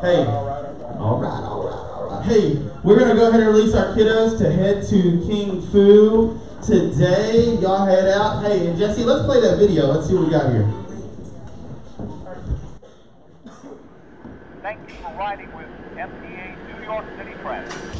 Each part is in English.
Hey, all right, all right, all right. Hey, we're gonna go ahead and release our kiddos to head to King Fu today. Y'all head out. Hey, and Jesse, let's play that video. Let's see what we got here. Thank you for riding with MTA New York City Press.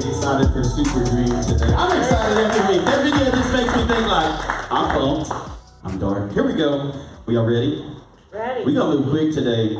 Get excited for Super Dream today. I'm excited every week. That video just makes me think like, I'm pumped. I'm dark. Here we go. We all ready? Ready. We gonna move quick today.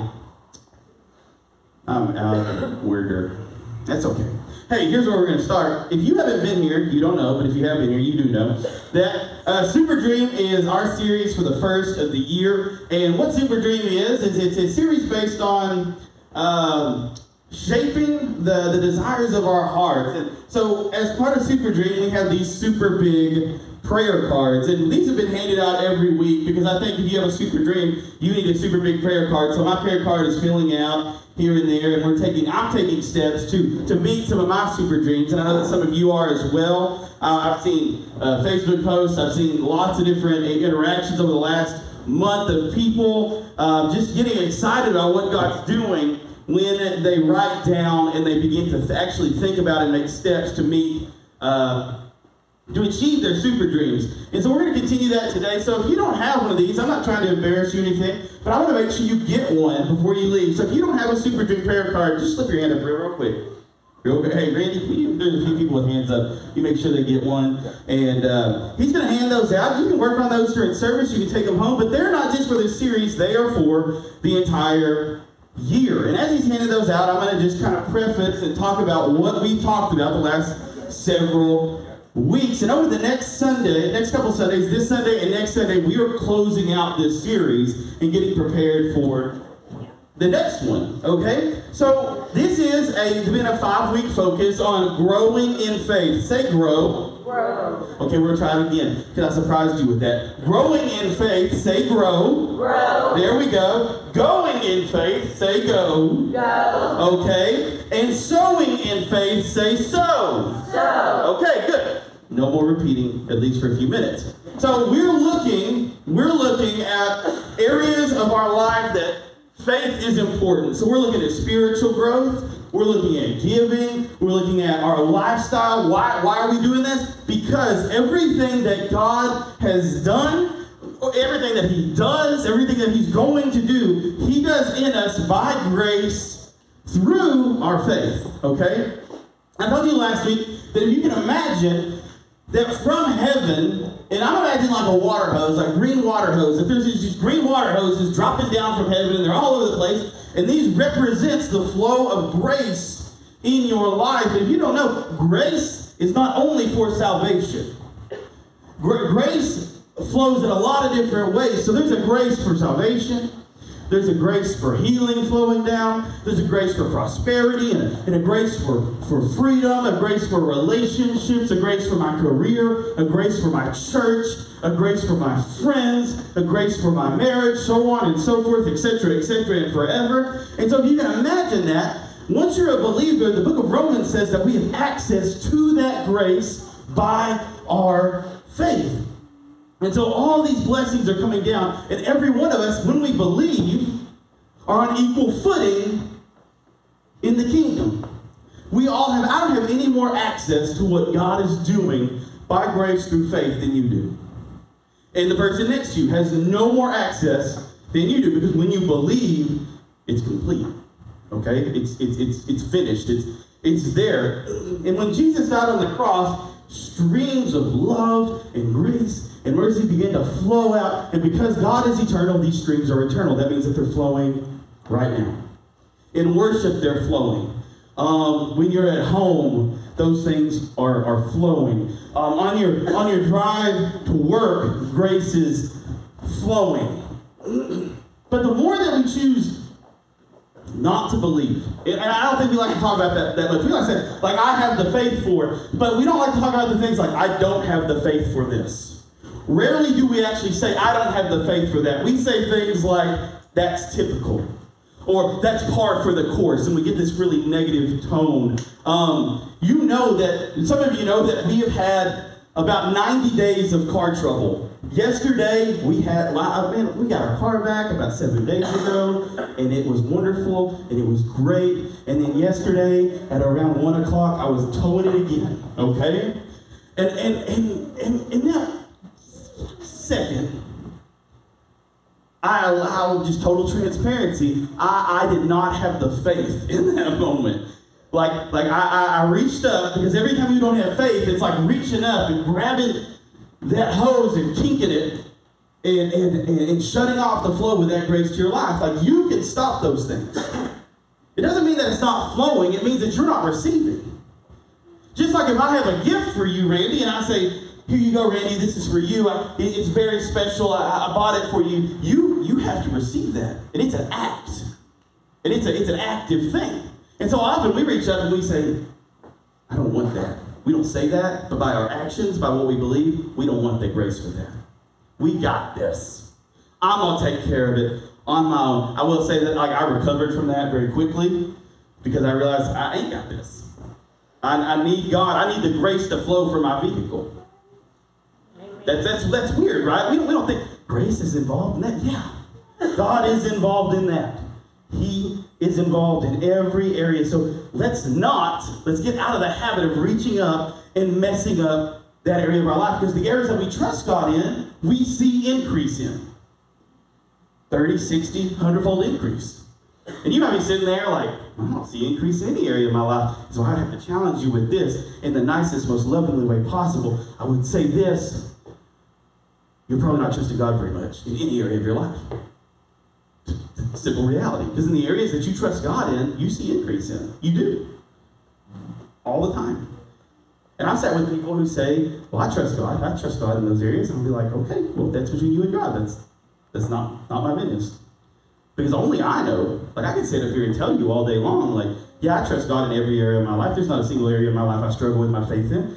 I'm out of weirder. That's okay. Hey, here's where we're gonna start. If you haven't been here, you don't know, but if you have been here, you do know that uh, Super Dream is our series for the first of the year. And what Super Dream is is it's a series based on um, shaping the, the desires of our hearts. And so, as part of Super Dream, we have these super big prayer cards, and these have been handed out every week because I think if you have a super dream, you need a super big prayer card. So my prayer card is filling out here and there, and we're taking I'm taking steps to to meet some of my super dreams, and I know that some of you are as well. Uh, I've seen uh, Facebook posts, I've seen lots of different interactions over the last month of people uh, just getting excited about what God's doing when they write down and they begin to actually think about and make steps to meet. Uh, to achieve their super dreams. And so we're going to continue that today. So if you don't have one of these, I'm not trying to embarrass you or anything, but I want to make sure you get one before you leave. So if you don't have a super dream prayer card, just slip your hand up real, real quick. Hey, Randy, there's a few people with hands up. You make sure they get one. And uh, he's going to hand those out. You can work on those during service. You can take them home. But they're not just for this series. They are for the entire year. And as he's handing those out, I'm going to just kind of preface and talk about what we talked about the last several weeks. And over the next Sunday, next couple Sundays, this Sunday and next Sunday, we are closing out this series and getting prepared for the next one. Okay? So this is a been a five week focus on growing in faith. Say grow. Grow. Okay, we're trying again because I surprised you with that. Growing in faith, say grow. Grow. There we go. Going in faith, say go. Go. Okay. And sowing in faith, say sow. So. Okay, good. No more repeating, at least for a few minutes. So we're looking, we're looking at areas of our life that faith is important. So we're looking at spiritual growth. We're looking at giving. We're looking at our lifestyle. Why, why are we doing this? Because everything that God has done, everything that He does, everything that He's going to do, He does in us by grace through our faith. Okay? I told you last week that if you can imagine that from heaven, and I'm imagining like a water hose, like a green water hose, that there's these green water hoses dropping down from heaven and they're all over the place, and these represents the flow of grace in your life. If you don't know, grace is not only for salvation. Grace flows in a lot of different ways. So there's a grace for salvation. There's a grace for healing flowing down. There's a grace for prosperity and and a grace for, for freedom, a grace for relationships, a grace for my career, a grace for my church, a grace for my friends, a grace for my marriage, so on and so forth, etc., etc., and forever. And so if you can imagine that, once you're a believer, the book of Romans says that we have access to that grace by our faith. And so all these blessings are coming down, and every one of us, when we believe, are on equal footing in the kingdom. We all have, I don't have any more access to what God is doing by grace through faith than you do. And the person next to you has no more access than you do because when you believe, it's complete. Okay? It's it's it's it's finished. It's it's there. And when Jesus died on the cross, streams of love and grace and mercy begin to flow out. And because God is eternal, these streams are eternal. That means that they're flowing right now. In worship, they're flowing. Um, when you're at home, those things are, are flowing. Um, on your on your drive to work, grace is flowing. But the more that we choose not to believe. And I don't think we like to talk about that that much. We like to say, like, I have the faith for, it, but we don't like to talk about the things like, I don't have the faith for this. Rarely do we actually say, I don't have the faith for that. We say things like, that's typical. Or that's par for the course, and we get this really negative tone. Um, you know that, some of you know that we have had about 90 days of car trouble. Yesterday, we had, man, we got our car back about seven days ago, and it was wonderful, and it was great. And then yesterday, at around one o'clock, I was towing it again, okay? And, and, and, and, and that second, I allowed just total transparency. I, I did not have the faith in that moment. Like, like I, I, I reached up because every time you don't have faith, it's like reaching up and grabbing that hose and kinking it and, and, and, and shutting off the flow with that grace to your life. Like you can stop those things. It doesn't mean that it's not flowing, it means that you're not receiving. Just like if I have a gift for you, Randy, and I say, here you go, Randy, this is for you. I, it- it's very special. I, I bought it for you. You you have to receive that. And it's an act. And it's a it's an active thing. And so often we reach up and we say, I don't want that. We don't say that, but by our actions, by what we believe, we don't want the grace for that. We got this. I'm gonna take care of it on my own. I will say that like I recovered from that very quickly because I realized I ain't got this. I, I need God. I need the grace to flow from my vehicle. That's, that's, that's weird, right? We don't, we don't think grace is involved in that. Yeah. God is involved in that. He is involved in every area. So let's not, let's get out of the habit of reaching up and messing up that area of our life because the areas that we trust God in, we see increase in 30, 60, 100 fold increase. And you might be sitting there like, I don't see increase in any area of my life. So I'd have to challenge you with this in the nicest, most lovingly way possible. I would say this you're probably not trusting God very much in any area of your life. Simple reality. Because in the areas that you trust God in, you see increase in. You do. All the time. And I've sat with people who say, Well, I trust God. I trust God in those areas. And I'll be like, Okay, well, that's between you and God. That's that's not, not my business. Because only I know. Like I can sit up here and tell you all day long, like, yeah, I trust God in every area of my life. There's not a single area of my life I struggle with my faith in.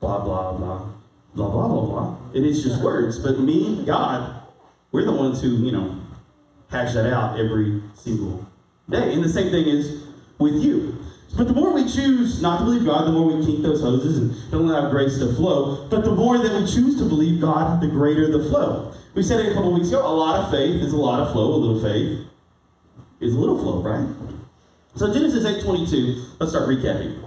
Blah, blah, blah. Blah, blah, blah, blah. And it's just words. But me, God, we're the ones who, you know, hash that out every single day. And the same thing is with you. But the more we choose not to believe God, the more we kink those hoses and don't allow grace to flow. But the more that we choose to believe God, the greater the flow. We said it a couple weeks ago, a lot of faith is a lot of flow, a little faith is a little flow, right? So Genesis 8.22, let's start recapping.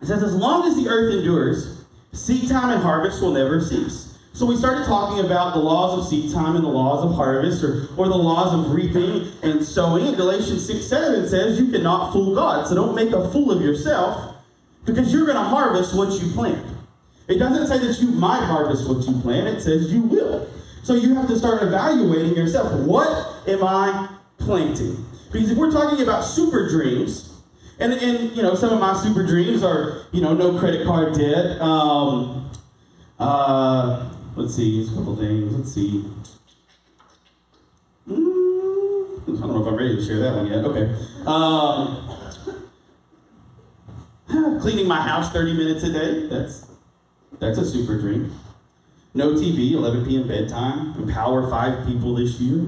It says, as long as the earth endures, seed time and harvest will never cease. So we started talking about the laws of seed time and the laws of harvest, or, or the laws of reaping and sowing. And Galatians 6 7 says you cannot fool God. So don't make a fool of yourself because you're going to harvest what you plant. It doesn't say that you might harvest what you plant, it says you will. So you have to start evaluating yourself. What am I planting? Because if we're talking about super dreams, and, and you know, some of my super dreams are, you know, no credit card debt. Um, uh, let's see, just a couple things. Let's see. Mm, I don't know if I'm ready to share that one yet. Okay. Um, cleaning my house 30 minutes a day. That's that's a super dream. No TV, 11 p.m. bedtime. Empower five people this year.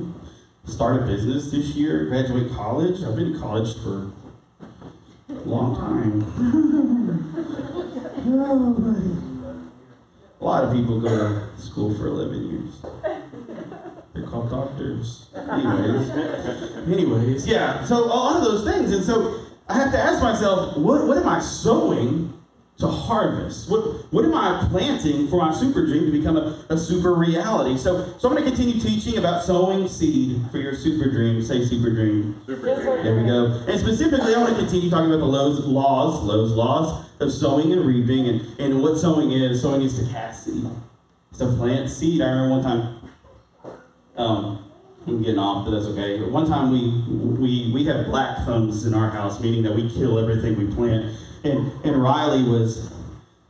Start a business this year. Graduate college. I've been in college for long time. a lot of people go to school for 11 years. They're called doctors. Anyways, anyways, yeah. So a lot of those things, and so I have to ask myself, what what am I sowing to harvest? What what am I planting for my super dream to become a, a super reality? So so I'm going to continue teaching about sowing seed for your super dream. Say super dream. Super dream. There we go. And specifically, I want to continue talking about the Lowe's laws, Lowe's laws of sowing and reaping, and, and what sowing is. Sowing is to cast seed, it's to plant seed. I remember one time, um, I'm getting off, but that's okay. One time we we we have black thumbs in our house, meaning that we kill everything we plant. And and Riley was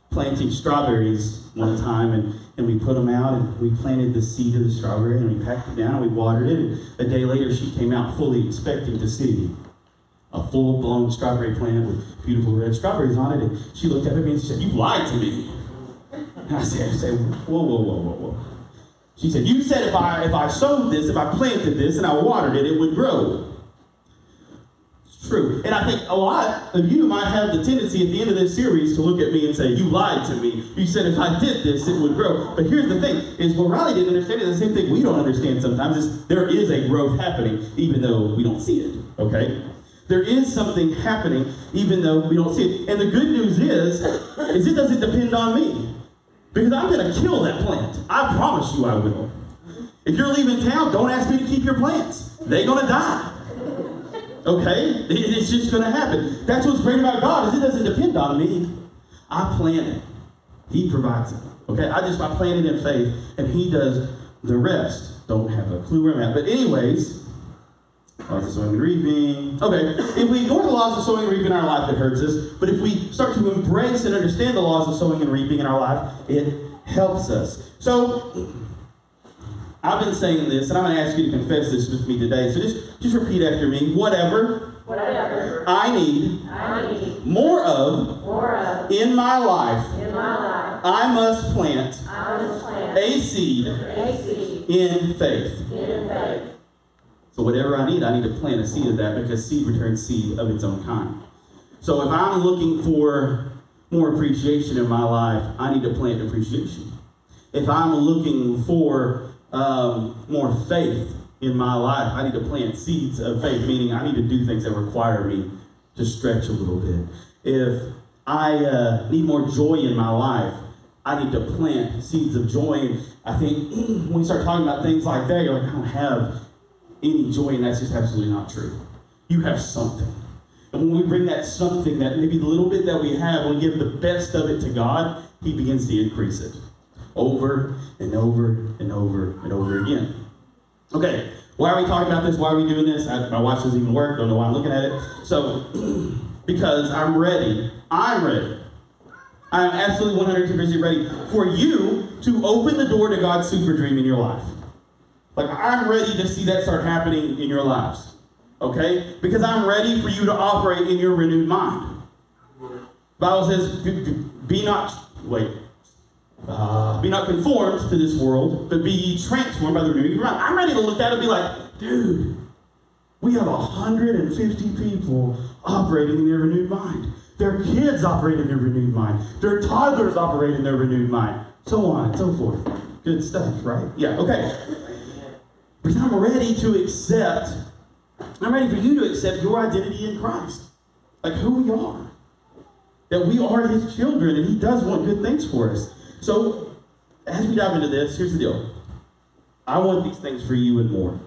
planting strawberries one time, and, and we put them out, and we planted the seed of the strawberry, and we packed it down, and we watered it. And a day later, she came out fully expecting to see a full-blown strawberry plant with beautiful red strawberries on it. And she looked up at me and she said, "You lied to me." And I said, I said, "Whoa, whoa, whoa, whoa, whoa." She said, "You said if I if I sowed this, if I planted this, and I watered it, it would grow." True. And I think a lot of you might have the tendency at the end of this series to look at me and say, You lied to me. You said if I did this, it would grow. But here's the thing, is what Riley didn't understand is the same thing we don't understand sometimes is there is a growth happening, even though we don't see it. Okay? There is something happening, even though we don't see it. And the good news is, is it doesn't depend on me. Because I'm gonna kill that plant. I promise you I will. If you're leaving town, don't ask me to keep your plants. They're gonna die. Okay? It's just going to happen. That's what's great about God is it doesn't depend on me. I plan it. He provides it. Okay? I just I plan it in faith, and He does the rest. Don't have a clue where I'm at. But anyways, laws of sowing and reaping. Okay, if we ignore the laws of sowing and reaping in our life, it hurts us. But if we start to embrace and understand the laws of sowing and reaping in our life, it helps us. So I've been saying this, and I'm going to ask you to confess this with me today. So just, just repeat after me. Whatever Whatever I need I need more of more of in my life, in my life, I must plant I must plant a seed a seed in faith. in faith. So whatever I need, I need to plant a seed of that because seed returns seed of its own kind. So if I'm looking for more appreciation in my life, I need to plant appreciation. If I'm looking for um, more faith in my life, I need to plant seeds of faith, meaning I need to do things that require me to stretch a little bit. If I uh, need more joy in my life, I need to plant seeds of joy. And I think when we start talking about things like that, you're like, I don't have any joy, and that's just absolutely not true. You have something. And when we bring that something, that maybe the little bit that we have, when we give the best of it to God, He begins to increase it over and over and over and over again. Okay, why are we talking about this? Why are we doing this? I, my watch doesn't even work. Don't know why I'm looking at it. So, because I'm ready. I'm ready. I am absolutely 102% ready for you to open the door to God's super dream in your life. Like, I'm ready to see that start happening in your lives. Okay? Because I'm ready for you to operate in your renewed mind. Bible says, be not, wait, uh, be not conformed to this world, but be ye transformed by the renewing of your mind. I'm ready to look at it and be like, dude, we have 150 people operating in their renewed mind. Their kids operate in their renewed mind. Their toddlers operate in their renewed mind. So on and so forth. Good stuff, right? Yeah, okay. Because I'm ready to accept, I'm ready for you to accept your identity in Christ. Like who we are. That we are his children and he does want good things for us. So, as we dive into this, here's the deal. I want these things for you and more.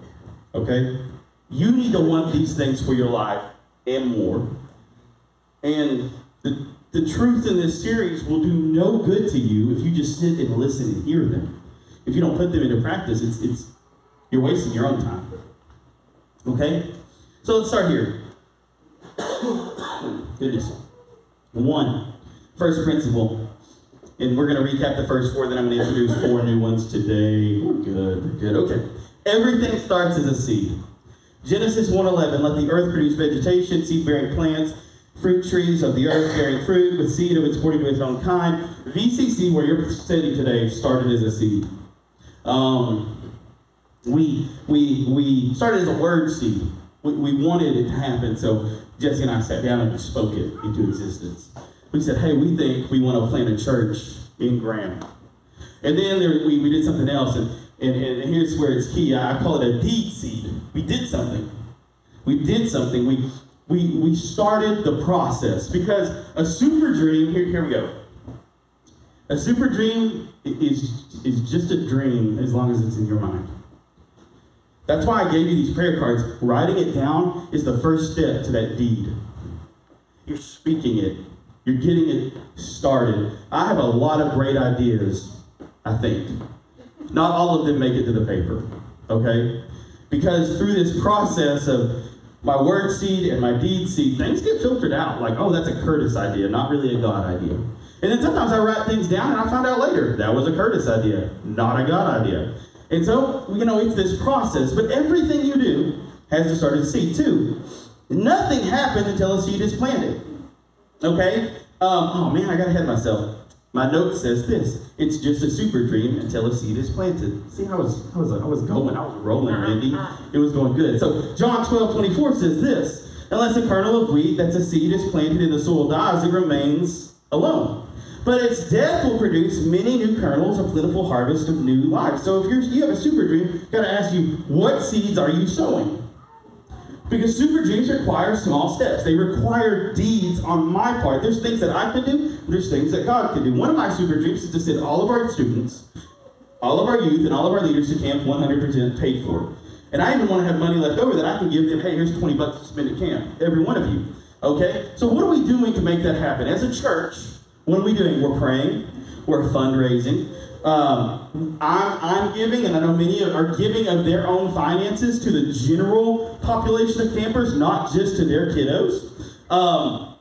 Okay? You need to want these things for your life and more. And the, the truth in this series will do no good to you if you just sit and listen and hear them. If you don't put them into practice, it's, it's you're wasting your own time. Okay? So let's start here. Goodness. One, first principle. And we're going to recap the first four, then I'm going to introduce four new ones today. Good, good. Okay. Everything starts as a seed. Genesis 1.11, let the earth produce vegetation, seed-bearing plants, fruit trees of the earth bearing fruit with seed of its according to its own kind. VCC, where you're sitting today, started as a seed. Um, we, we, we started as a word seed. We, we wanted it to happen, so Jesse and I sat down and spoke it into existence. We said, hey, we think we want to plant a church in Graham. And then there, we, we did something else, and, and, and here's where it's key. I call it a deed seed. We did something. We did something. We, we, we started the process because a super dream, here, here we go. A super dream is, is just a dream as long as it's in your mind. That's why I gave you these prayer cards. Writing it down is the first step to that deed. You're speaking it, you're getting it started. I have a lot of great ideas, I think. Not all of them make it to the paper, okay? Because through this process of my word seed and my deed seed, things get filtered out. Like, oh, that's a Curtis idea, not really a God idea. And then sometimes I write things down and I find out later that was a Curtis idea, not a God idea. And so, you know, it's this process. But everything you do has to start at seed too. Nothing happens until a seed is planted. Okay? Um, oh man, I got ahead of myself. My note says this: It's just a super dream until a seed is planted. See, I was, I was, I was going, I was rolling, Randy. It was going good. So John 12, 24 says this: Unless a kernel of wheat that's a seed is planted in the soil dies, it remains alone. But its death will produce many new kernels, a plentiful harvest of new life. So if you're, you have a super dream, got to ask you, what seeds are you sowing? Because super dreams require small steps. They require deeds on my part. There's things that I can do, there's things that God can do. One of my super dreams is to send all of our students, all of our youth, and all of our leaders to camp 100% paid for. And I even want to have money left over that I can give them, hey, here's 20 bucks to spend at camp. Every one of you. Okay? So what are we doing to make that happen? As a church, what are we doing? We're praying, we're fundraising. Um, I'm, I'm giving, and I know many are giving of their own finances to the general population of campers, not just to their kiddos. Um,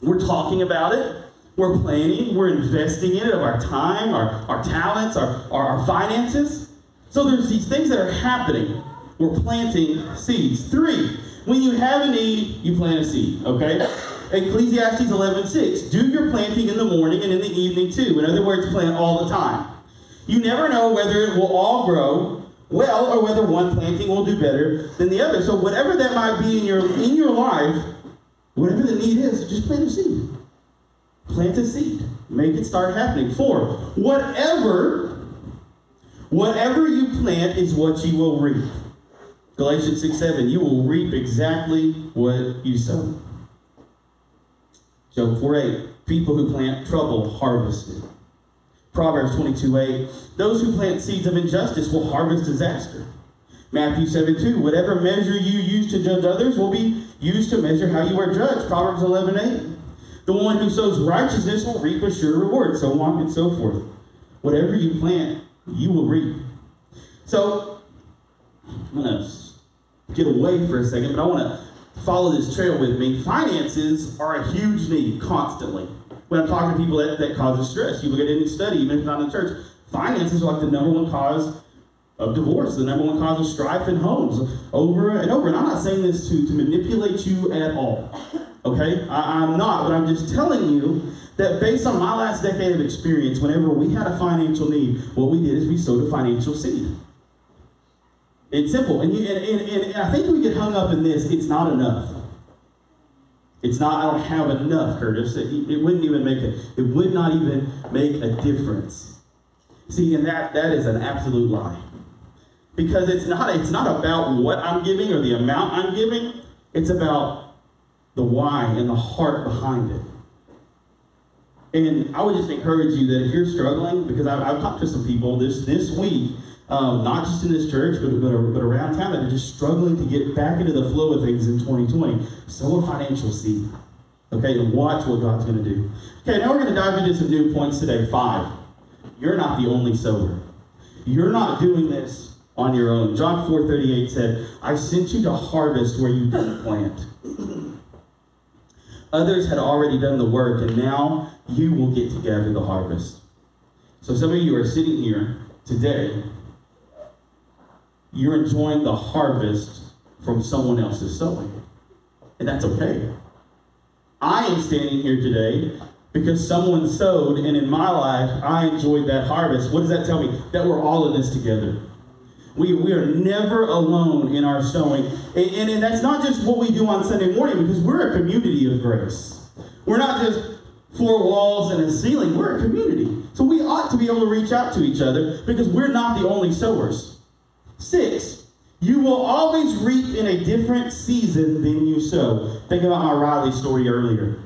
we're talking about it. We're planning. We're investing in it of our time, our, our talents, our, our, our finances. So there's these things that are happening. We're planting seeds. Three, when you have a need, you plant a seed, okay? Ecclesiastes 11:6. Do your planting in the morning and in the evening too. In other words, plant all the time. You never know whether it will all grow well or whether one planting will do better than the other. So whatever that might be in your in your life, whatever the need is, just plant a seed. Plant a seed. Make it start happening. Four, whatever, whatever you plant is what you will reap. Galatians 6 7, you will reap exactly what you sow. Job 4 8, people who plant trouble harvest it. Proverbs 22 8, those who plant seeds of injustice will harvest disaster. Matthew 7 2, whatever measure you use to judge others will be used to measure how you are judged. Proverbs 11 8, the one who sows righteousness will reap a sure reward, so on and so forth. Whatever you plant, you will reap. So, I'm going to get away for a second, but I want to follow this trail with me. Finances are a huge need constantly. When I'm talking to people, that, that causes stress. You look at any study, even if not in the church, finances are like the number one cause of divorce, the number one cause of strife in homes over and over. And I'm not saying this to, to manipulate you at all. Okay? I, I'm not, but I'm just telling you that based on my last decade of experience, whenever we had a financial need, what we did is we sowed a financial seed. It's simple. And, you, and, and, and I think we get hung up in this, it's not enough. It's not, I don't have enough, Curtis. It, it wouldn't even make it, it would not even make a difference. See, and that, that is an absolute lie. Because it's not, it's not about what I'm giving or the amount I'm giving. It's about the why and the heart behind it. And I would just encourage you that if you're struggling, because I've, I've talked to some people this, this week, um, not just in this church, but, but, but around town that are just struggling to get back into the flow of things in 2020. Sow a financial seed. Okay, and watch what God's going to do. Okay, now we're going to dive into some new points today. Five. You're not the only sower. You're not doing this on your own. John 4:38 said, "I sent you to harvest where you didn't plant." Others had already done the work, and now you will get to gather the harvest. So some of you are sitting here today you're enjoying the harvest from someone else's sowing. And that's okay. I am standing here today because someone sowed, and in my life, I enjoyed that harvest. What does that tell me? That we're all in this together. We, we are never alone in our sowing. And, and, and that's not just what we do on Sunday morning, because we're a community of grace. We're not just four walls and a ceiling, we're a community. So we ought to be able to reach out to each other because we're not the only sowers. Six, you will always reap in a different season than you sow. Think about my Riley story earlier.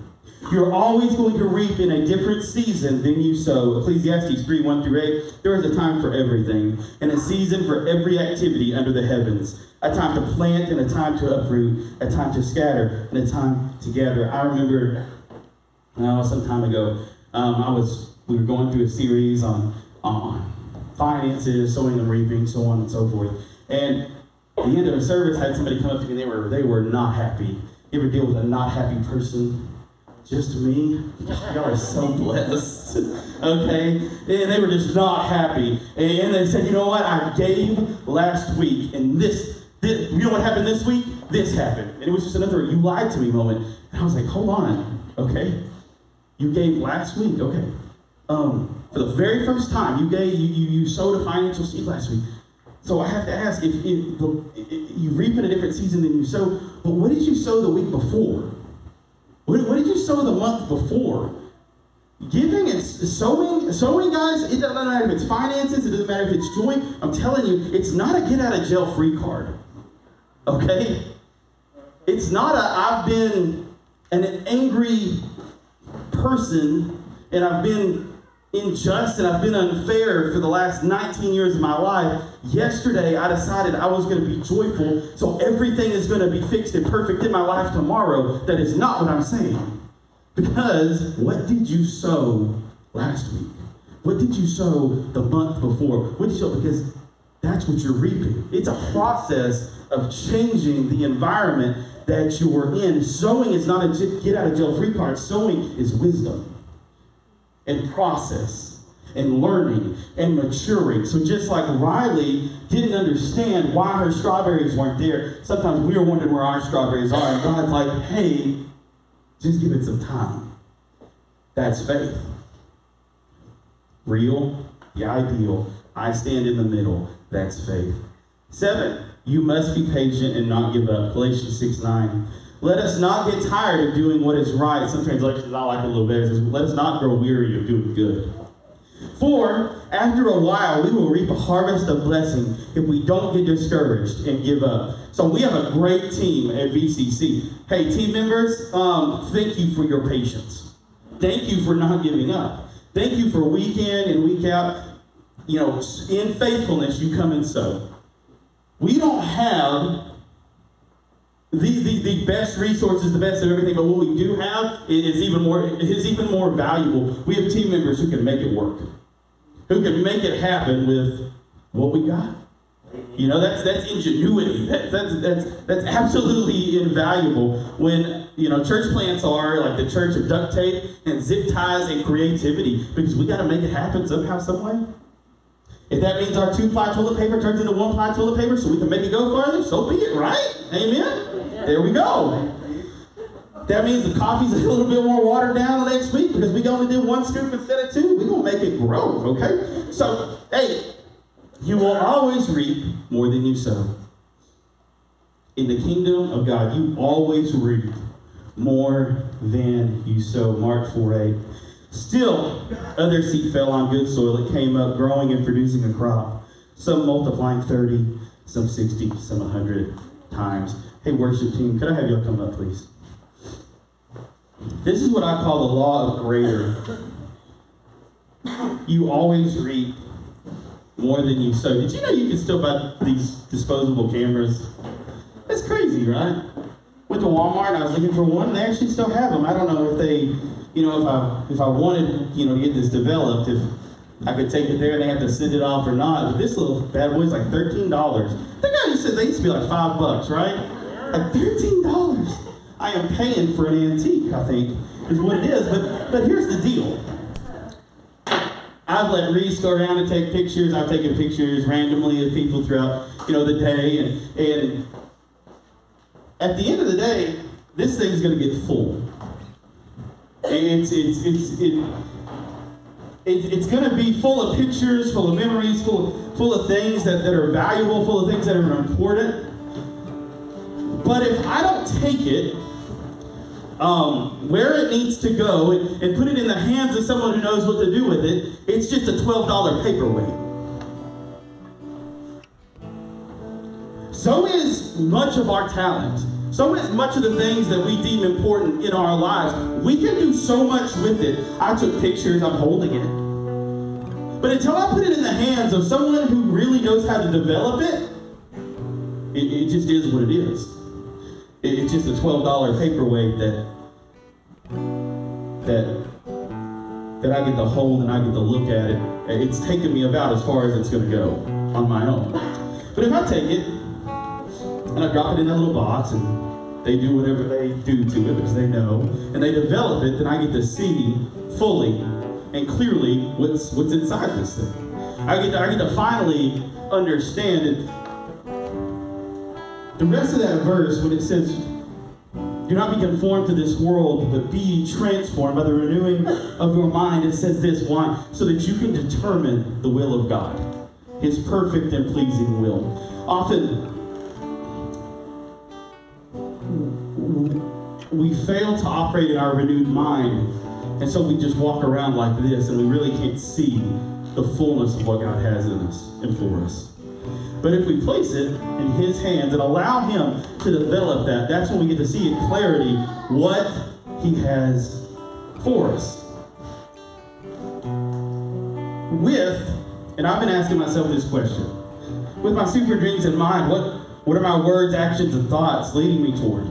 You're always going to reap in a different season than you sow. Ecclesiastes 3 1 through 8. There is a time for everything, and a season for every activity under the heavens. A time to plant, and a time to uproot, a time to scatter, and a time to gather. I remember, well, some time ago, um, I was we were going through a series on on finances, sowing and reaping, so on and so forth. And at the end of the service, I had somebody come up to me. They were they were not happy. You ever deal with a not happy person? just me? Y'all are so blessed. okay? And they were just not happy. And they said, you know what? I gave last week, and this, this you know what happened this week? This happened. And it was just another you lied to me moment. And I was like, hold on. Okay. You gave last week. Okay. Um, for the very first time, you gave you, you, you sowed a financial seed last week. So I have to ask if, if, if you reap in a different season than you sow, but what did you sow the week before? What, what did you sow the month before? Giving and sowing, sowing, guys, it doesn't matter if it's finances, it doesn't matter if it's joy. I'm telling you, it's not a get out of jail free card. Okay? It's not a I've been an angry person and I've been unjust and I've been unfair for the last 19 years of my life. Yesterday, I decided I was going to be joyful, so everything is going to be fixed and perfect in my life tomorrow. That is not what I'm saying. Because what did you sow last week? What did you sow the month before? What did you sow? Because that's what you're reaping. It's a process of changing the environment that you are in. Sowing is not a get out of jail free card. Sowing is wisdom and process and learning and maturing. So just like Riley didn't understand why her strawberries weren't there, sometimes we are wondering where our strawberries are, and God's like, hey, just give it some time. That's faith. Real, the ideal. I stand in the middle. That's faith. Seven, you must be patient and not give up. Galatians 6 9. Let us not get tired of doing what is right. Some translations I like a little better. Says, Let us not grow weary of doing good. For after a while, we will reap a harvest of blessing if we don't get discouraged and give up. So we have a great team at VCC. Hey, team members, um, thank you for your patience. Thank you for not giving up. Thank you for week in and week out. You know, in faithfulness, you come and sow. We don't have the, the, the best resources, the best of everything, but what we do have is even more is even more valuable. We have team members who can make it work, who can make it happen with what we got. You know, that's that's ingenuity. That, that's that's that's absolutely invaluable. When you know church plants are like the church of duct tape and zip ties and creativity, because we got to make it happen somehow, some way. If that means our two ply toilet paper turns into one ply toilet paper so we can make it go farther, so be it, right? Amen? There we go. That means the coffee's a little bit more watered down next week because we only did one scoop instead of two. We're going to make it grow, okay? So, hey, you will always reap more than you sow. In the kingdom of God, you always reap more than you sow. Mark 4 8. Still, other seed fell on good soil. It came up, growing and producing a crop. Some multiplying 30, some 60, some 100 times. Hey, worship team, could I have y'all come up, please? This is what I call the law of greater. You always reap more than you sow. Did you know you can still buy these disposable cameras? That's crazy, right? Went to Walmart and I was looking for one. They actually still have them. I don't know if they, you know, if I if I wanted, you know, to get this developed, if I could take it there and they have to send it off or not. But this little bad boy is like thirteen dollars. The guy just said they used to be like five bucks, right? Like thirteen dollars. I am paying for an antique. I think is what it is. But but here's the deal. I've let Reese go around and take pictures. I've taken pictures randomly of people throughout, you know, the day, and and at the end of the day, this thing's going to get full. And it's it's it's it, it, it's going to be full of pictures, full of memories, full of, full of things that, that are valuable, full of things that are important. But if I don't take it um, where it needs to go and, and put it in the hands of someone who knows what to do with it, it's just a $12 paperweight. So is much of our talent. So is much of the things that we deem important in our lives. We can do so much with it. I took pictures, I'm holding it. But until I put it in the hands of someone who really knows how to develop it, it, it just is what it is. It, it's just a $12 paperweight that that that I get to hold and I get to look at it. It's taken me about as far as it's to go on my own. But if I take it and I drop it in that little box and they do whatever they do to it because they know, and they develop it, then I get to see fully and clearly what's what's inside this thing. I get to, I get to finally understand it. The rest of that verse, when it says, "Do not be conformed to this world, but be transformed by the renewing of your mind," it says this: Why? So that you can determine the will of God, His perfect and pleasing will. Often we fail to operate in our renewed mind, and so we just walk around like this, and we really can't see the fullness of what God has in us and for us. But if we place it in His hands and allow Him to develop that, that's when we get to see in clarity what He has for us. With, and I've been asking myself this question, with my super dreams in mind, what, what are my words, actions, and thoughts leading me toward?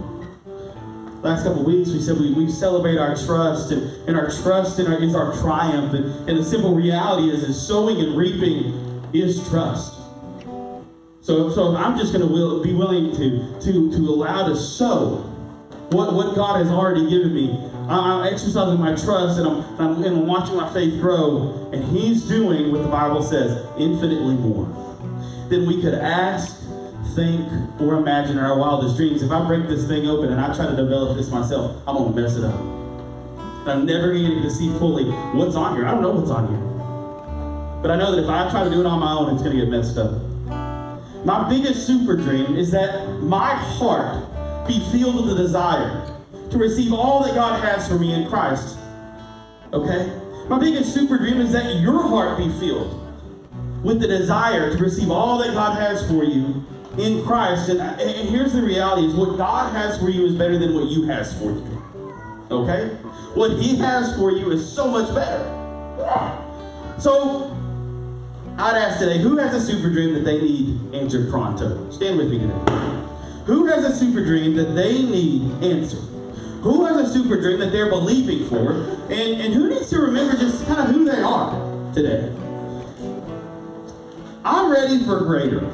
last couple weeks we said we, we celebrate our trust and, and our trust in our, is our triumph and, and the simple reality is is sowing and reaping is trust so, so i'm just going to will, be willing to, to, to allow to sow what, what god has already given me I, i'm exercising my trust and I'm, and I'm, and I'm watching my faith grow and he's doing what the bible says infinitely more than we could ask think or imagine in our wildest dreams. If I break this thing open and I try to develop this myself, I'm gonna mess it up. I'm never gonna get to see fully what's on here. I don't know what's on here. But I know that if I try to do it on my own, it's gonna get messed up. My biggest super dream is that my heart be filled with the desire to receive all that God has for me in Christ. Okay? My biggest super dream is that your heart be filled with the desire to receive all that God has for you in Christ. And, and here's the reality is what God has for you is better than what you has for you. Okay? What he has for you is so much better. So I'd ask today, who has a super dream that they need answered pronto? Stand with me today. Who has a super dream that they need answered? Who has a super dream that they're believing for? And, and who needs to remember just kind of who they are today? I'm ready for greater.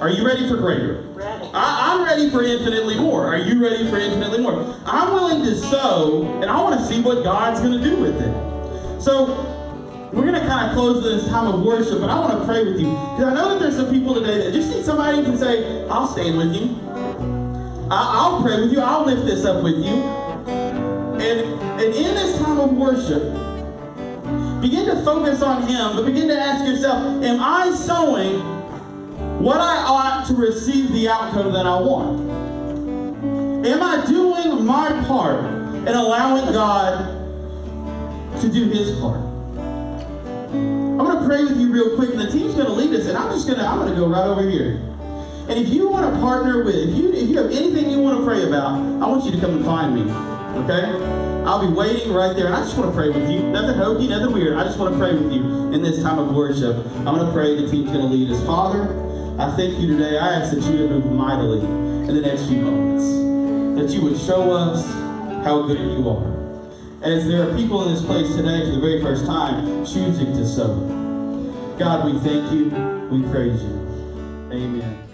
Are you ready for greater? Ready. I, am ready for infinitely more. Are you ready for infinitely more? I'm willing to sow, and I want to see what God's going to do with it. So, we're going to kind of close this time of worship, but I want to pray with you. Because I know that there's some people today that just need somebody who can say, I'll stand with you. I, will pray with you. I'll lift this up with you. And, and in this time of worship, begin to focus on Him, but begin to ask yourself, am I sowing what I ought to receive the outcome that I want? Am I doing my part and allowing God to do his part? I'm to pray with you real quick, and the team's to lead us, and I'm just to, I'm to go right over here. And if you want to partner with, if you, if you have anything you want to pray about, I want you to come and find me, okay? I'll be waiting right there, and I just want to pray with you. Nothing hokey, nothing weird. I just want to pray with you in this time of worship. I'm going to pray. The team's going to lead us. Father, I thank you today. I ask that you would move mightily in the next few moments. That you would show us how good you are. As there are people in this place today for the very first time choosing to sow. God, we thank you. We praise you. Amen.